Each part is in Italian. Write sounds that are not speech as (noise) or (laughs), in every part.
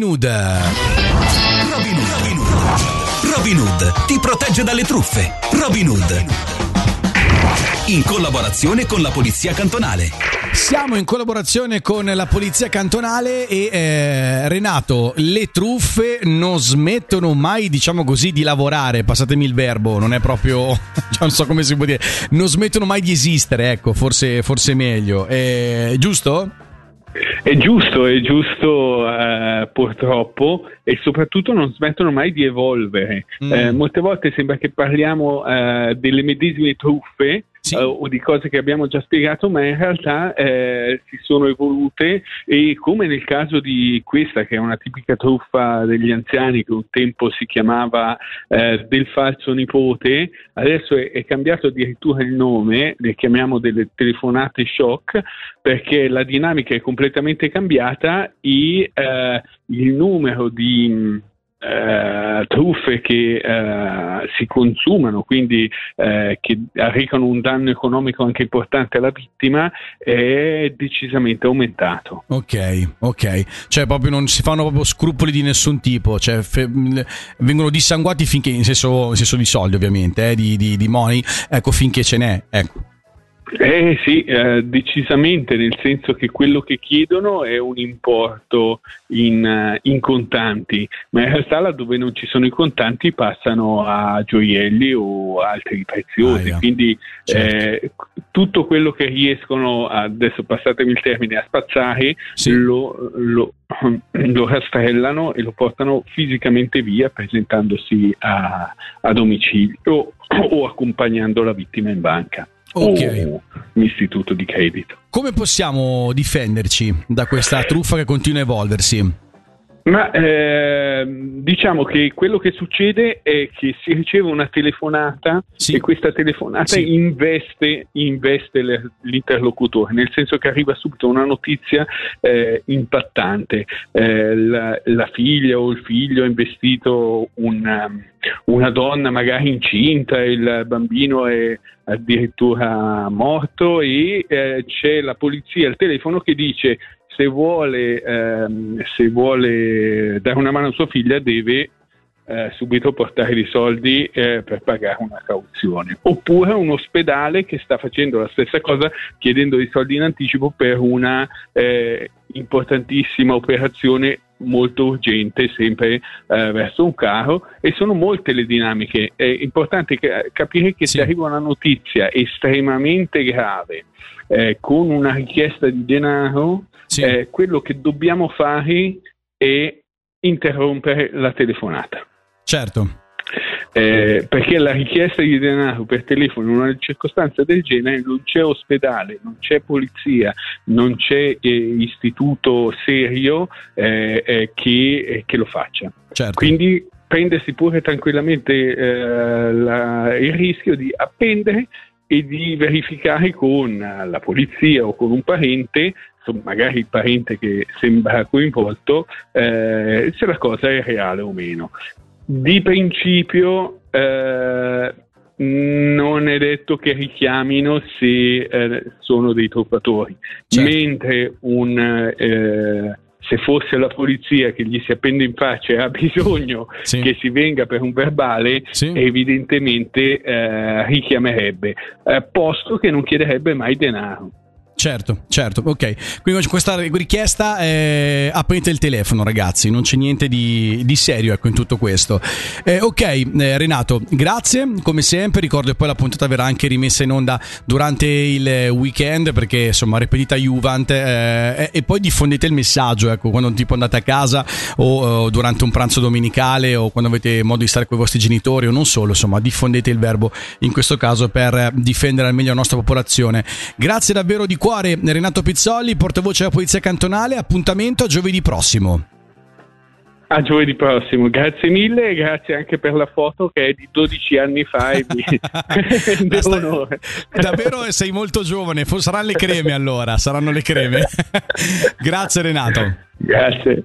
Robin Hood. Robin Hood. Robin Hood. Robin Hood ti protegge dalle truffe. Robin Hood. In collaborazione con la Polizia Cantonale. Siamo in collaborazione con la polizia cantonale e eh, Renato, le truffe non smettono mai, diciamo così, di lavorare, passatemi il verbo, non è proprio, (laughs) non so come si può dire, non smettono mai di esistere, ecco, forse, forse meglio, eh, giusto? È giusto, è giusto eh, purtroppo e soprattutto non smettono mai di evolvere. Mm. Eh, molte volte sembra che parliamo eh, delle medesime truffe Sì. eh, o di cose che abbiamo già spiegato, ma in realtà eh, si sono evolute e come nel caso di questa che è una tipica truffa degli anziani che un tempo si chiamava eh, del falso nipote, adesso è, è cambiato addirittura il nome, le chiamiamo delle telefonate shock perché la dinamica è completamente cambiata e eh, il numero di eh, truffe che eh, si consumano, quindi eh, che arrecano un danno economico anche importante alla vittima, è decisamente aumentato. Ok, ok, cioè proprio non si fanno proprio scrupoli di nessun tipo, cioè fe- mh, vengono dissanguati finché, in senso, in senso di soldi ovviamente, eh, di, di, di money, ecco finché ce n'è, ecco. Eh sì, eh, decisamente, nel senso che quello che chiedono è un importo in, eh, in contanti, ma in realtà laddove non ci sono i contanti passano a gioielli o altri preziosi, Aia, quindi certo. eh, tutto quello che riescono, adesso passatemi il termine, a spazzare, Sì. lo, lo- (clears throat) lo rastrellano e lo portano fisicamente via presentandosi a, a domicilio (clears throat) o accompagnando la vittima in banca Ok. o in istituto di credito. Come possiamo difenderci da questa truffa che continua a evolversi? Ma ehm, diciamo che quello che succede è che si riceve una telefonata Sì. e questa telefonata Sì. investe, investe l'interlocutore, nel senso che arriva subito una notizia eh, impattante. Eh, la, la figlia o il figlio ha investito una, una donna magari incinta, il bambino è addirittura morto e eh, c'è la polizia al telefono che dice se vuole, ehm, se vuole dare una mano a sua figlia deve eh, subito portare i soldi eh, per pagare una cauzione. Oppure un ospedale che sta facendo la stessa cosa chiedendo i soldi in anticipo per una eh, importantissima operazione molto urgente sempre eh, verso un carro e sono molte le dinamiche. È importante che- capire che Sì. se arriva una notizia estremamente grave eh, con una richiesta di denaro, Sì. eh, quello che dobbiamo fare è interrompere la telefonata. Certo. Eh, perché la richiesta di denaro per telefono in una circostanza del genere non c'è ospedale, non c'è polizia, non c'è eh, istituto serio eh, eh, che, eh, che lo faccia. Certo. Quindi prendersi pure tranquillamente eh, la- il rischio di appendere e di verificare con la polizia o con un parente, magari il parente che sembra coinvolto, eh, se la cosa è reale o meno. Di principio eh, non è detto che richiamino se eh, sono dei truffatori, Certo. mentre un, eh, se fosse la polizia che gli si appende in faccia e ha (laughs) bisogno Sì. che si venga per un verbale, Sì. evidentemente eh, richiamerebbe, eh, posto che non chiederebbe mai denaro. Certo, certo, ok. Quindi questa richiesta è aprite il telefono, ragazzi, non c'è niente di, di serio ecco, in tutto questo. Eh, ok, eh, Renato, grazie, come sempre, ricordo che poi la puntata verrà anche rimessa in onda durante il weekend perché insomma ripetita Juvent eh, e, poi diffondete il messaggio, ecco, quando tipo andate a casa o, o durante un pranzo domenicale o quando avete modo di stare con i vostri genitori o non solo, insomma, diffondete il verbo in questo caso per eh, difendere al meglio la nostra popolazione. Grazie davvero di cuore Renato Pizzoli, portavoce della Polizia Cantonale, appuntamento a giovedì prossimo. A giovedì prossimo, grazie mille e grazie anche per la foto che è di 12 anni fa e mi rende (laughs) (laughs) onore. Davvero sei molto giovane, saranno le creme allora, saranno le creme. (laughs) Grazie Renato. Grazie.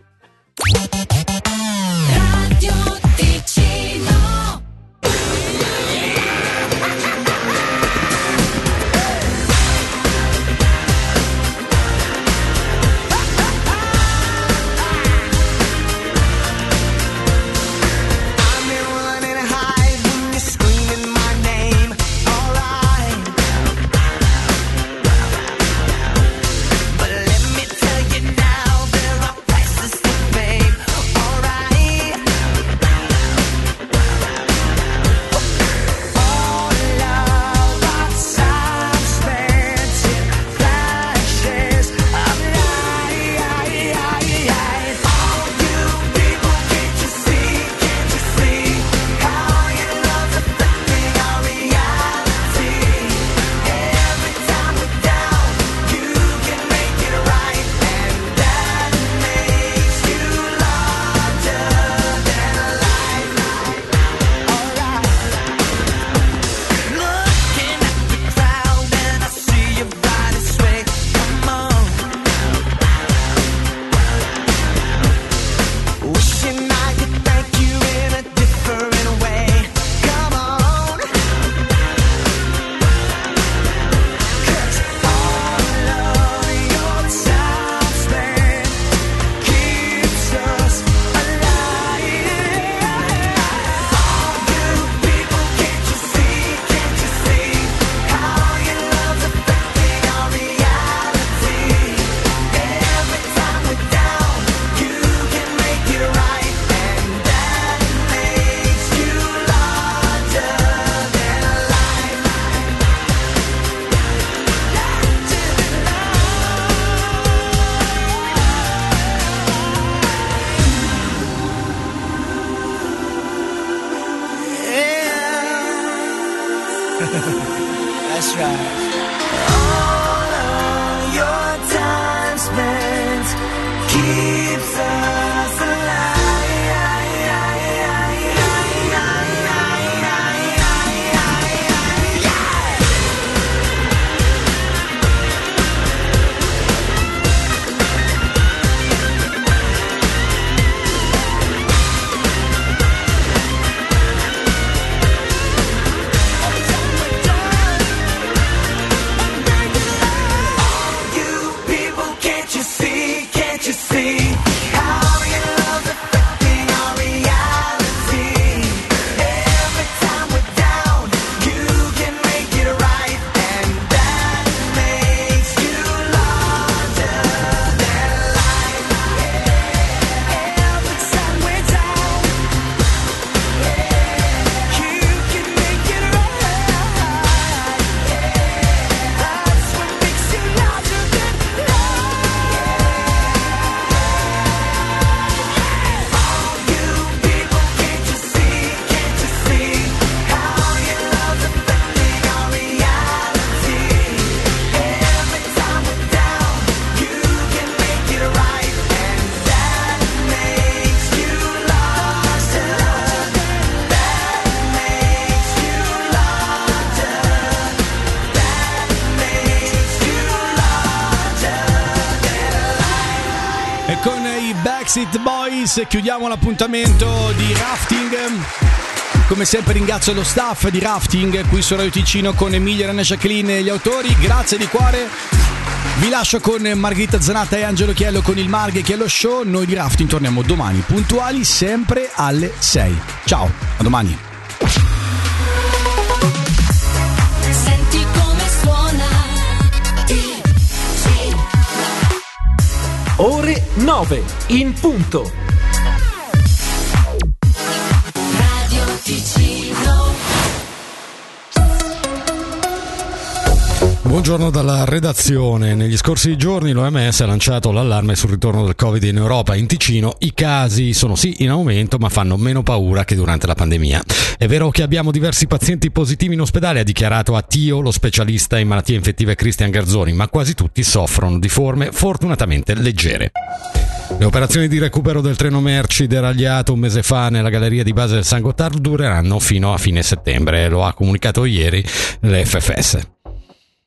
Con i Backseat Boys chiudiamo l'appuntamento di rafting. Come sempre ringrazio lo staff di rafting qui su Radio Ticino con Emilia, Rana Jacqueline e gli autori. Grazie di cuore. Vi lascio con Margherita Zanata e Angelo Chiello con il Marghe Chiello Show. Noi di rafting torniamo domani puntuali sempre alle 6. Ciao, a domani. Ore 9 in punto. Buongiorno dalla redazione. Negli scorsi giorni l'OMS ha lanciato l'allarme sul ritorno del Covid in Europa. In Ticino i casi sono sì in aumento, ma fanno meno paura che durante la pandemia. È vero che abbiamo diversi pazienti positivi in ospedale, ha dichiarato a Tio lo specialista in malattie infettive Cristian Garzoni, ma quasi tutti soffrono di forme fortunatamente leggere. Le operazioni di recupero del treno merci deragliato un mese fa nella galleria di base del San Gottardo dureranno fino a fine settembre, lo ha comunicato ieri l'FFS.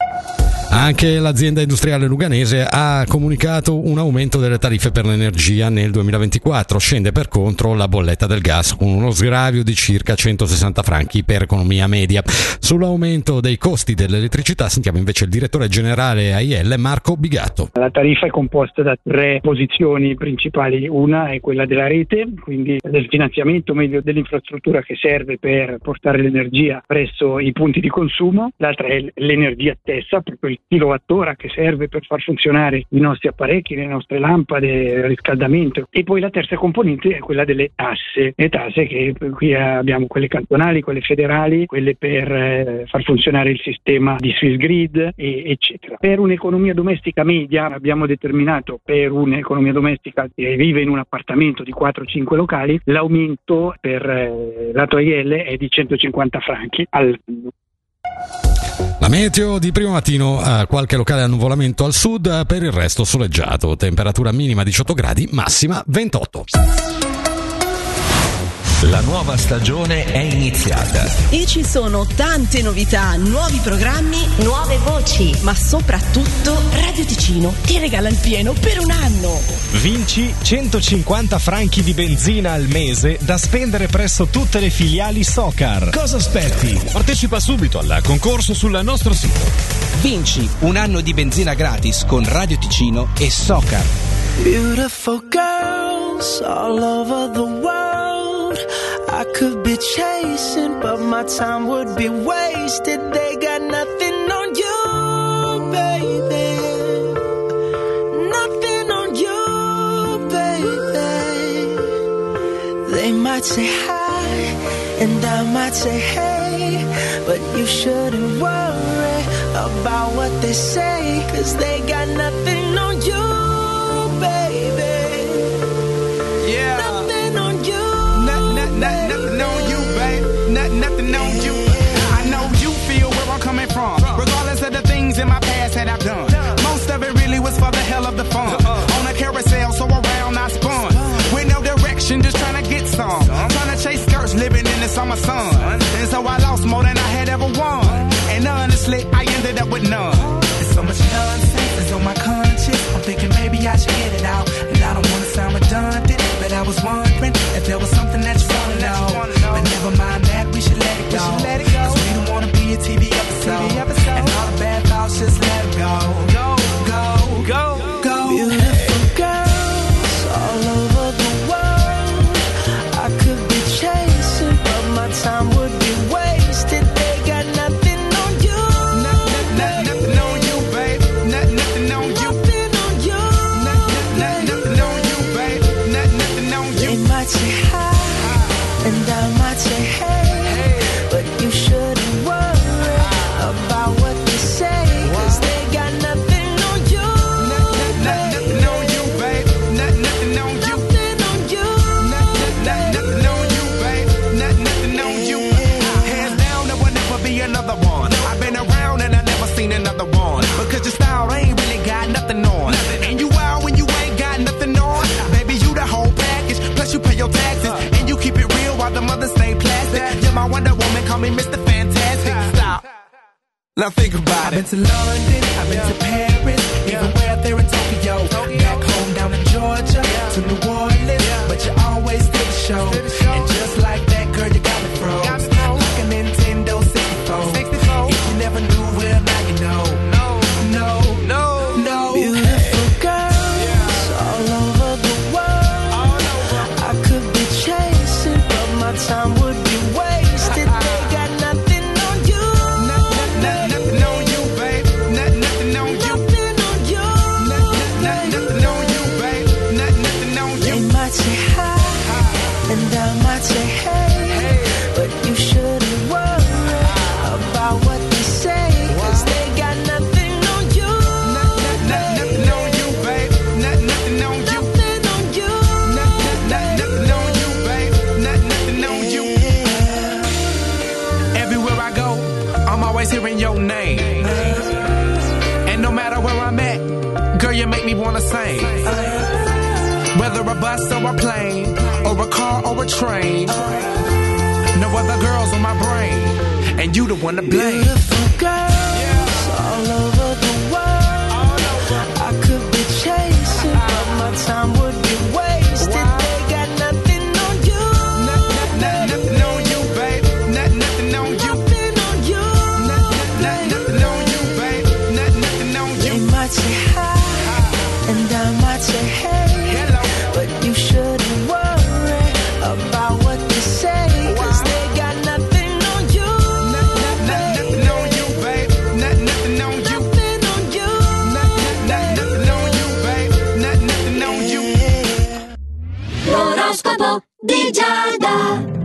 Bye. Anche l'azienda industriale luganese ha comunicato un aumento delle tariffe per l'energia nel 2024. Scende per contro la bolletta del gas con uno sgravio di circa 160 franchi per economia media. Sull'aumento dei costi dell'elettricità sentiamo invece il direttore generale AIL Marco Bigatto. La tariffa è composta da tre posizioni principali, una è quella della rete, quindi del finanziamento meglio dell'infrastruttura che serve per portare l'energia presso i punti di consumo, l'altra è l'energia stessa, proprio il kilowattora che serve per far funzionare i nostri apparecchi, le nostre lampade, il riscaldamento e poi la terza componente è quella delle tasse, le tasse che qui abbiamo quelle cantonali, quelle federali, quelle per eh, far funzionare il sistema di Swiss Grid e- eccetera. Per un'economia domestica media abbiamo determinato per un'economia domestica che vive in un appartamento di 4-5 locali l'aumento per eh, lato AIL è di 150 franchi al Meteo di primo mattino, eh, qualche locale annuvolamento al sud, per il resto soleggiato. Temperatura minima 18 gradi, massima 28. La nuova stagione è iniziata. E ci sono tante novità, nuovi programmi, nuove voci, ma soprattutto Radio Ticino ti regala il pieno per un anno. Vinci 150 franchi di benzina al mese da spendere presso tutte le filiali Socar. Cosa aspetti? Partecipa subito al concorso sul nostro sito. Vinci un anno di benzina gratis con Radio Ticino e Socar. Beautiful girls all over the world. Be chasing, but my time would be wasted. They got nothing on you, baby. Nothing on you, baby. They might say hi, and I might say hey, but you shouldn't worry about what they say, cause they got nothing on you, baby. nothing on you. I know you feel where I'm coming from. Regardless of the things in my past that I've done. Most of it really was for the hell of the fun. On a carousel, so around I spun. With no direction, just trying to get some. Trying to chase skirts, living in the summer sun. And so I lost more than I had ever won. And honestly, I ended up with none. Now think about it. I've been to London, I've been to your name. And no matter where I'm at, girl, you make me wanna sing. Whether a bus or a plane, or a car or a train. No other girls on my brain, and you the one to blame. L'oroscopo di Giada.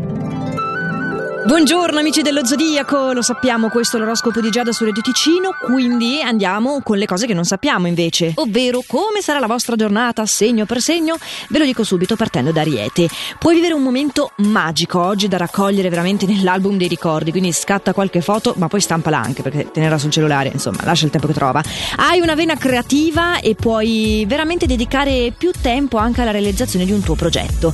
Buongiorno amici dello Zodiaco, lo sappiamo, questo è l'oroscopo di Giada su Radio Ticino, quindi andiamo con le cose che non sappiamo invece, ovvero come sarà la vostra giornata segno per segno, ve lo dico subito partendo da Ariete. Puoi vivere un momento magico oggi da raccogliere veramente nell'album dei ricordi, quindi scatta qualche foto, ma poi stampala anche perché tenerla sul cellulare, insomma, lascia il tempo che trova. Hai una vena creativa e puoi veramente dedicare più tempo anche alla realizzazione di un tuo progetto.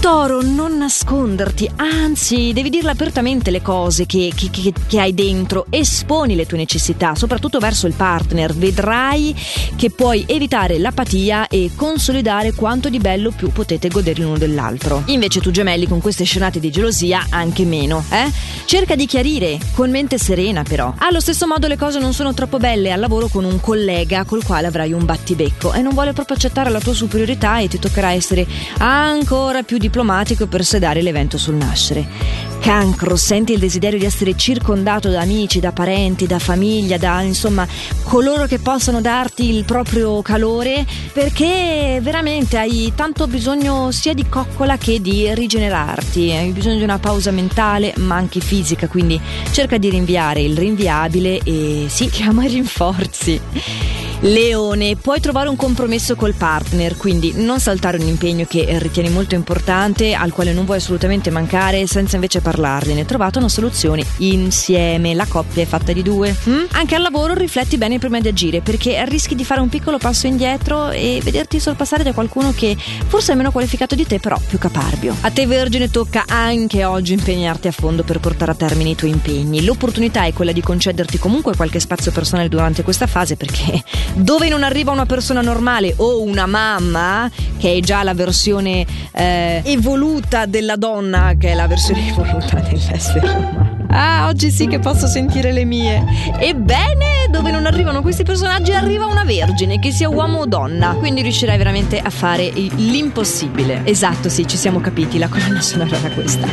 Toro, non nasconderti, anzi, devi dirle apertamente le cose che, che- che- che hai dentro, esponi le tue necessità, soprattutto verso il partner. Vedrai che puoi evitare l'apatia e consolidare quanto di bello più potete godere l'uno dell'altro. Invece tu gemelli con queste scenate di gelosia anche meno, eh? Cerca di chiarire, con mente serena però. Allo stesso modo le cose non sono troppo belle al lavoro con un collega col quale avrai un battibecco e non vuole proprio accettare la tua superiorità e ti toccherà essere ancora più diplomatico per sedare l'evento sul nascere. Cancro, senti il desiderio di essere circondato da amici, da parenti, da famiglia, da insomma coloro che possano darti il proprio calore perché veramente hai tanto bisogno sia di coccola che di rigenerarti, hai bisogno di una pausa mentale ma anche fisica, quindi cerca di rinviare il rinviabile e sì, (laughs) chiama rinforzi. Leone, puoi trovare un compromesso col partner, quindi non saltare un impegno che ritieni molto importante, al quale non vuoi assolutamente mancare, senza invece parlargliene. Trovate una soluzione insieme, la coppia è fatta di due. mm? Anche al lavoro rifletti bene prima di agire, perché rischi di fare un piccolo passo indietro e vederti sorpassare da qualcuno che forse è meno qualificato di te, però più caparbio. A te Vergine tocca anche oggi impegnarti a fondo per portare a termine i tuoi impegni. L'opportunità è quella di concederti comunque qualche spazio personale durante questa fase, perché dove non arriva una persona normale o una mamma, che è già la versione eh, evoluta della donna, che è la versione (laughs) evoluta dell'essere umano. Ah, oggi sì che posso sentire le mie. Ebbene, dove non arrivano questi personaggi, arriva una vergine, che sia uomo o donna. Quindi riuscirai veramente a fare l'impossibile. Esatto, sì, ci siamo capiti, la colonna sonora era questa.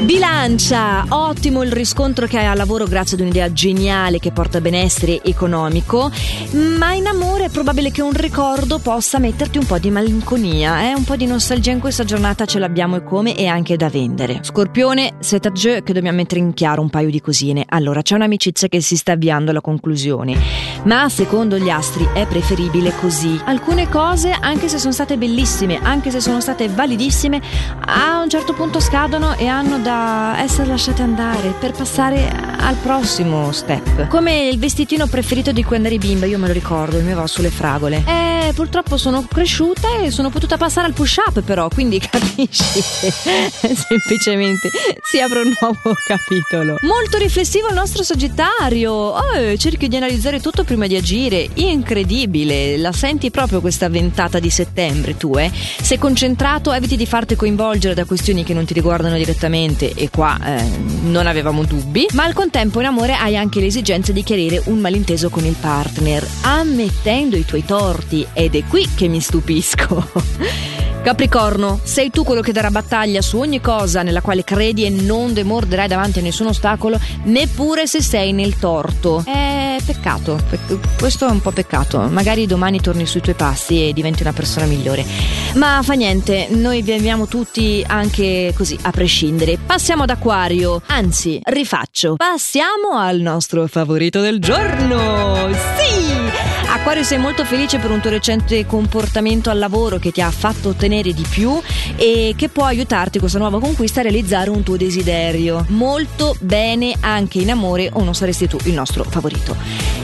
Bilancia, ottimo il riscontro che hai al lavoro grazie ad un'idea geniale che porta benessere economico, ma in amore è probabile che un ricordo possa metterti un po' di malinconia, eh? un po' di nostalgia in questa giornata ce l'abbiamo e come e anche da vendere. Scorpione, c'est à che dobbiamo mettere in chiaro un paio di cosine. Allora, c'è un'amicizia che si sta avviando alla conclusione, ma secondo gli astri è preferibile così. Alcune cose, anche se sono state bellissime, anche se sono state validissime, a un certo punto scadono e hanno da essere lasciate andare per passare al prossimo step. Come il vestitino preferito di quando eri bimba, io me lo ricordo, il mio va sulle fragole. Eh, purtroppo sono cresciuta e sono potuta passare al push up però, quindi (laughs) capisci? Semplicemente si apre un nuovo capitolo. Molto riflessivo il nostro Sagittario. Oh, cerchi di analizzare tutto prima di agire. Incredibile, la senti proprio questa ventata di settembre tu, eh? Sei concentrato, eviti di farti coinvolgere da questioni che non ti riguardano direttamente e qua eh, non avevamo dubbi, ma al contempo in amore hai anche l'esigenza di chiarire un malinteso con il partner, ammettendo i tuoi torti ed è qui che mi stupisco. (laughs) Capricorno, sei tu quello che darà battaglia su ogni cosa nella quale credi e non demorderai davanti a nessun ostacolo, neppure se sei nel torto. È peccato, pe- questo è un po' peccato. Magari domani torni sui tuoi passi e diventi una persona migliore. Ma fa niente, noi viviamo tutti anche così, a prescindere. Passiamo ad Aquario, anzi, rifaccio. Passiamo al nostro favorito del giorno. Sì! Aquario sei molto felice per un tuo recente comportamento al lavoro che ti ha fatto ottenere di più e che può aiutarti questa nuova conquista a realizzare un tuo desiderio. Molto bene anche in amore o non saresti tu il nostro favorito.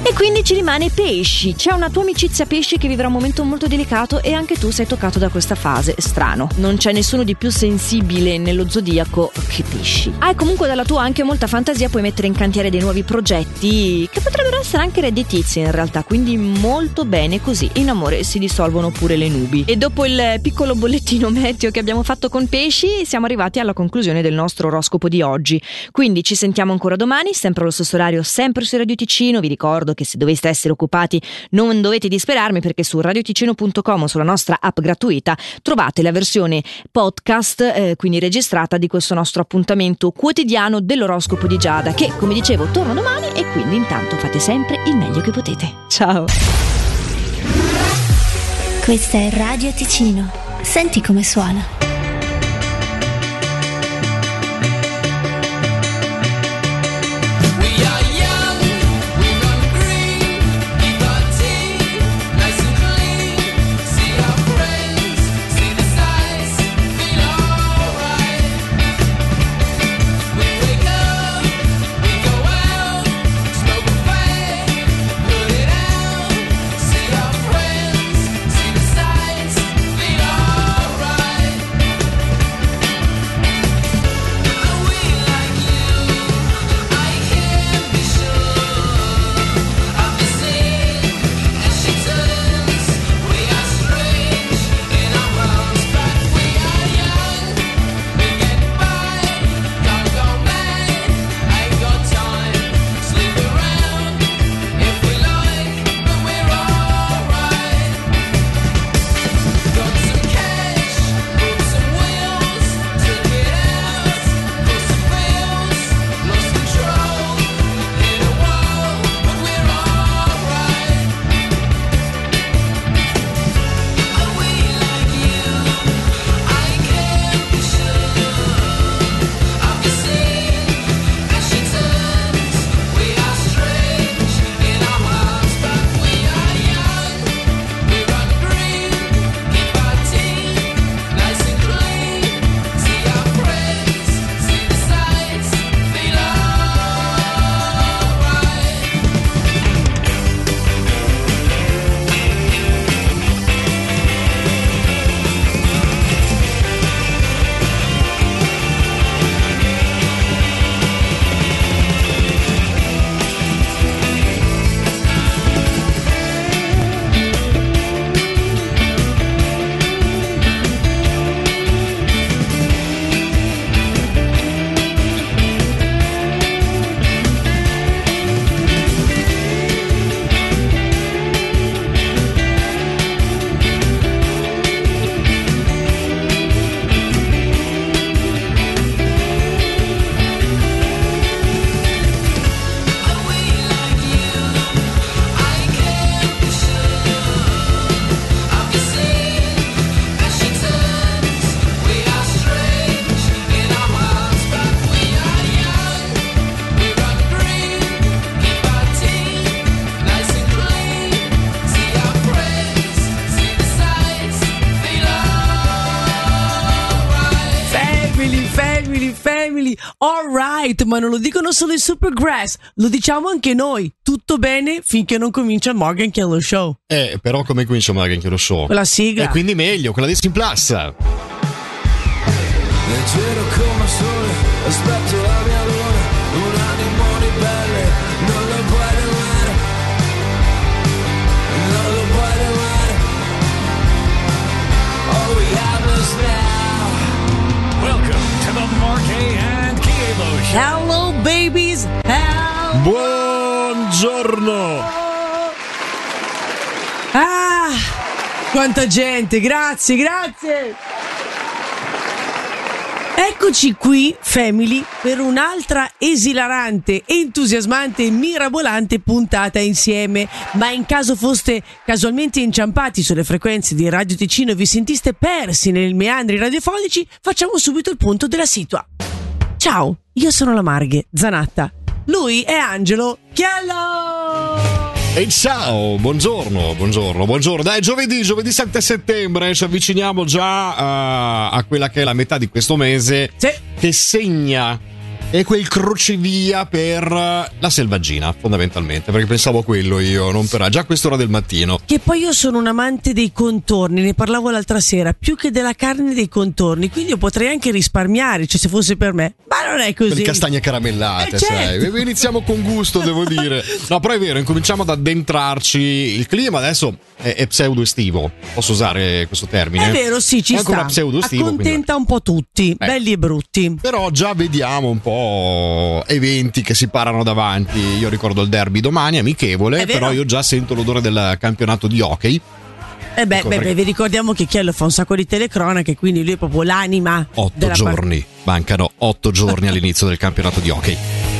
E quindi ci rimane pesci. C'è una tua amicizia pesci che vivrà un momento molto delicato e anche tu sei toccato da questa fase. Strano. Non c'è nessuno di più sensibile nello zodiaco che pesci. Hai comunque dalla tua anche molta fantasia, puoi mettere in cantiere dei nuovi progetti che potrebbero essere anche redditizi in realtà, quindi molto bene così. In amore si dissolvono pure le nubi. E dopo il piccolo bollettino meteo che abbiamo fatto con pesci, siamo arrivati alla conclusione del nostro oroscopo di oggi. Quindi ci sentiamo ancora domani, sempre allo stesso orario, sempre su Radio Ticino. Vi ricordo che se doveste essere occupati non dovete disperarmi perché su radioticino.com, sulla nostra app gratuita, trovate la versione podcast, eh, quindi registrata, di questo nostro appuntamento quotidiano dell'oroscopo di Giada, che come dicevo torna domani e quindi intanto fate sempre il meglio che potete. Ciao! Questa è Radio Ticino. Senti come suona. Alright, ma non lo dicono solo i Supergrass, lo diciamo anche noi. Tutto bene finché non comincia il Morgan Kello Show. Eh, però come comincia magari anche lo show? Con la sigla. E quindi meglio, quella di Simplus. Leggero come sole, aspetto la mia luna, una di buoni belle, non lo puoi domare, non lo puoi domare. All we have is now. Welcome to the Mark Hello babies, hello. Buongiorno. Ah, quanta gente, grazie, grazie. Eccoci qui, family, per un'altra esilarante, entusiasmante e mirabolante puntata insieme. Ma in caso foste casualmente inciampati sulle frequenze di Radio Ticino e vi sentiste persi nei meandri radiofonici, facciamo subito il punto della situa. Ciao, io sono la Marghe, Zanatta. Lui è Angelo Chiello! E ciao, buongiorno, buongiorno, buongiorno. Dai, giovedì, giovedì 7 settembre, ci avviciniamo già uh, a quella che è la metà di questo mese che segna è quel crocevia per uh, la selvaggina, fondamentalmente, perché pensavo a quello io, non per già a quest'ora del mattino. Che poi io sono un amante dei contorni, ne parlavo l'altra sera, più che della carne dei contorni, quindi io potrei anche risparmiare, cioè se fosse per me. Ma non è così. Per le castagne caramellate, Eh, sai. certo. Iniziamo con gusto, devo (laughs) dire. No, però è vero, incominciamo ad addentrarci. Il clima adesso è, è pseudo estivo. Posso usare questo termine? È vero, sì, ci è ancora sta. pseudo estivo. quindi- Accontenta un po' tutti, belli e brutti. Però già vediamo un po' eventi che si parano davanti. Io ricordo il derby domani, amichevole, però io già sento l'odore del campionato di hockey. E beh, Ecco, beh, beh, vi ricordiamo che Chiello fa un sacco di telecronache, quindi lui è proprio l'anima Otto giorni. Mancano otto giorni all'inizio del campionato di hockey.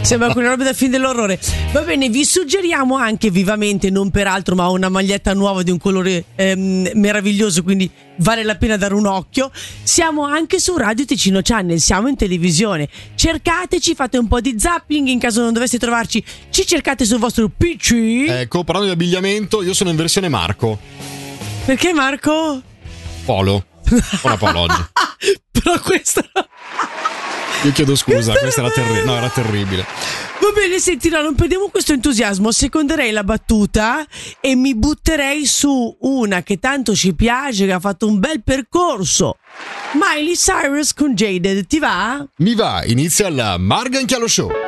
Sembra quella roba da film dell'orrore. Va bene, vi suggeriamo anche vivamente, non peraltro, ma una maglietta nuova di un colore ehm, meraviglioso, quindi vale la pena dare un occhio. Siamo anche su Radio Ticino Channel, siamo in televisione. Cercateci, fate un po' di zapping in caso non doveste trovarci. Ci cercate sul vostro PC. Ecco, parlando di abbigliamento, io sono in versione Marco. Perché Marco? Polo. (laughs) Una polo oggi. Però questo. Io chiedo scusa, questa era, terri- no, era terribile. Va bene, senti, no, non perdiamo questo entusiasmo. Seconderei la battuta e mi butterei su una che tanto ci piace, che ha fatto un bel percorso. Miley Cyrus con Jaded, ti va? Mi va, inizia la Margan Chialo Show.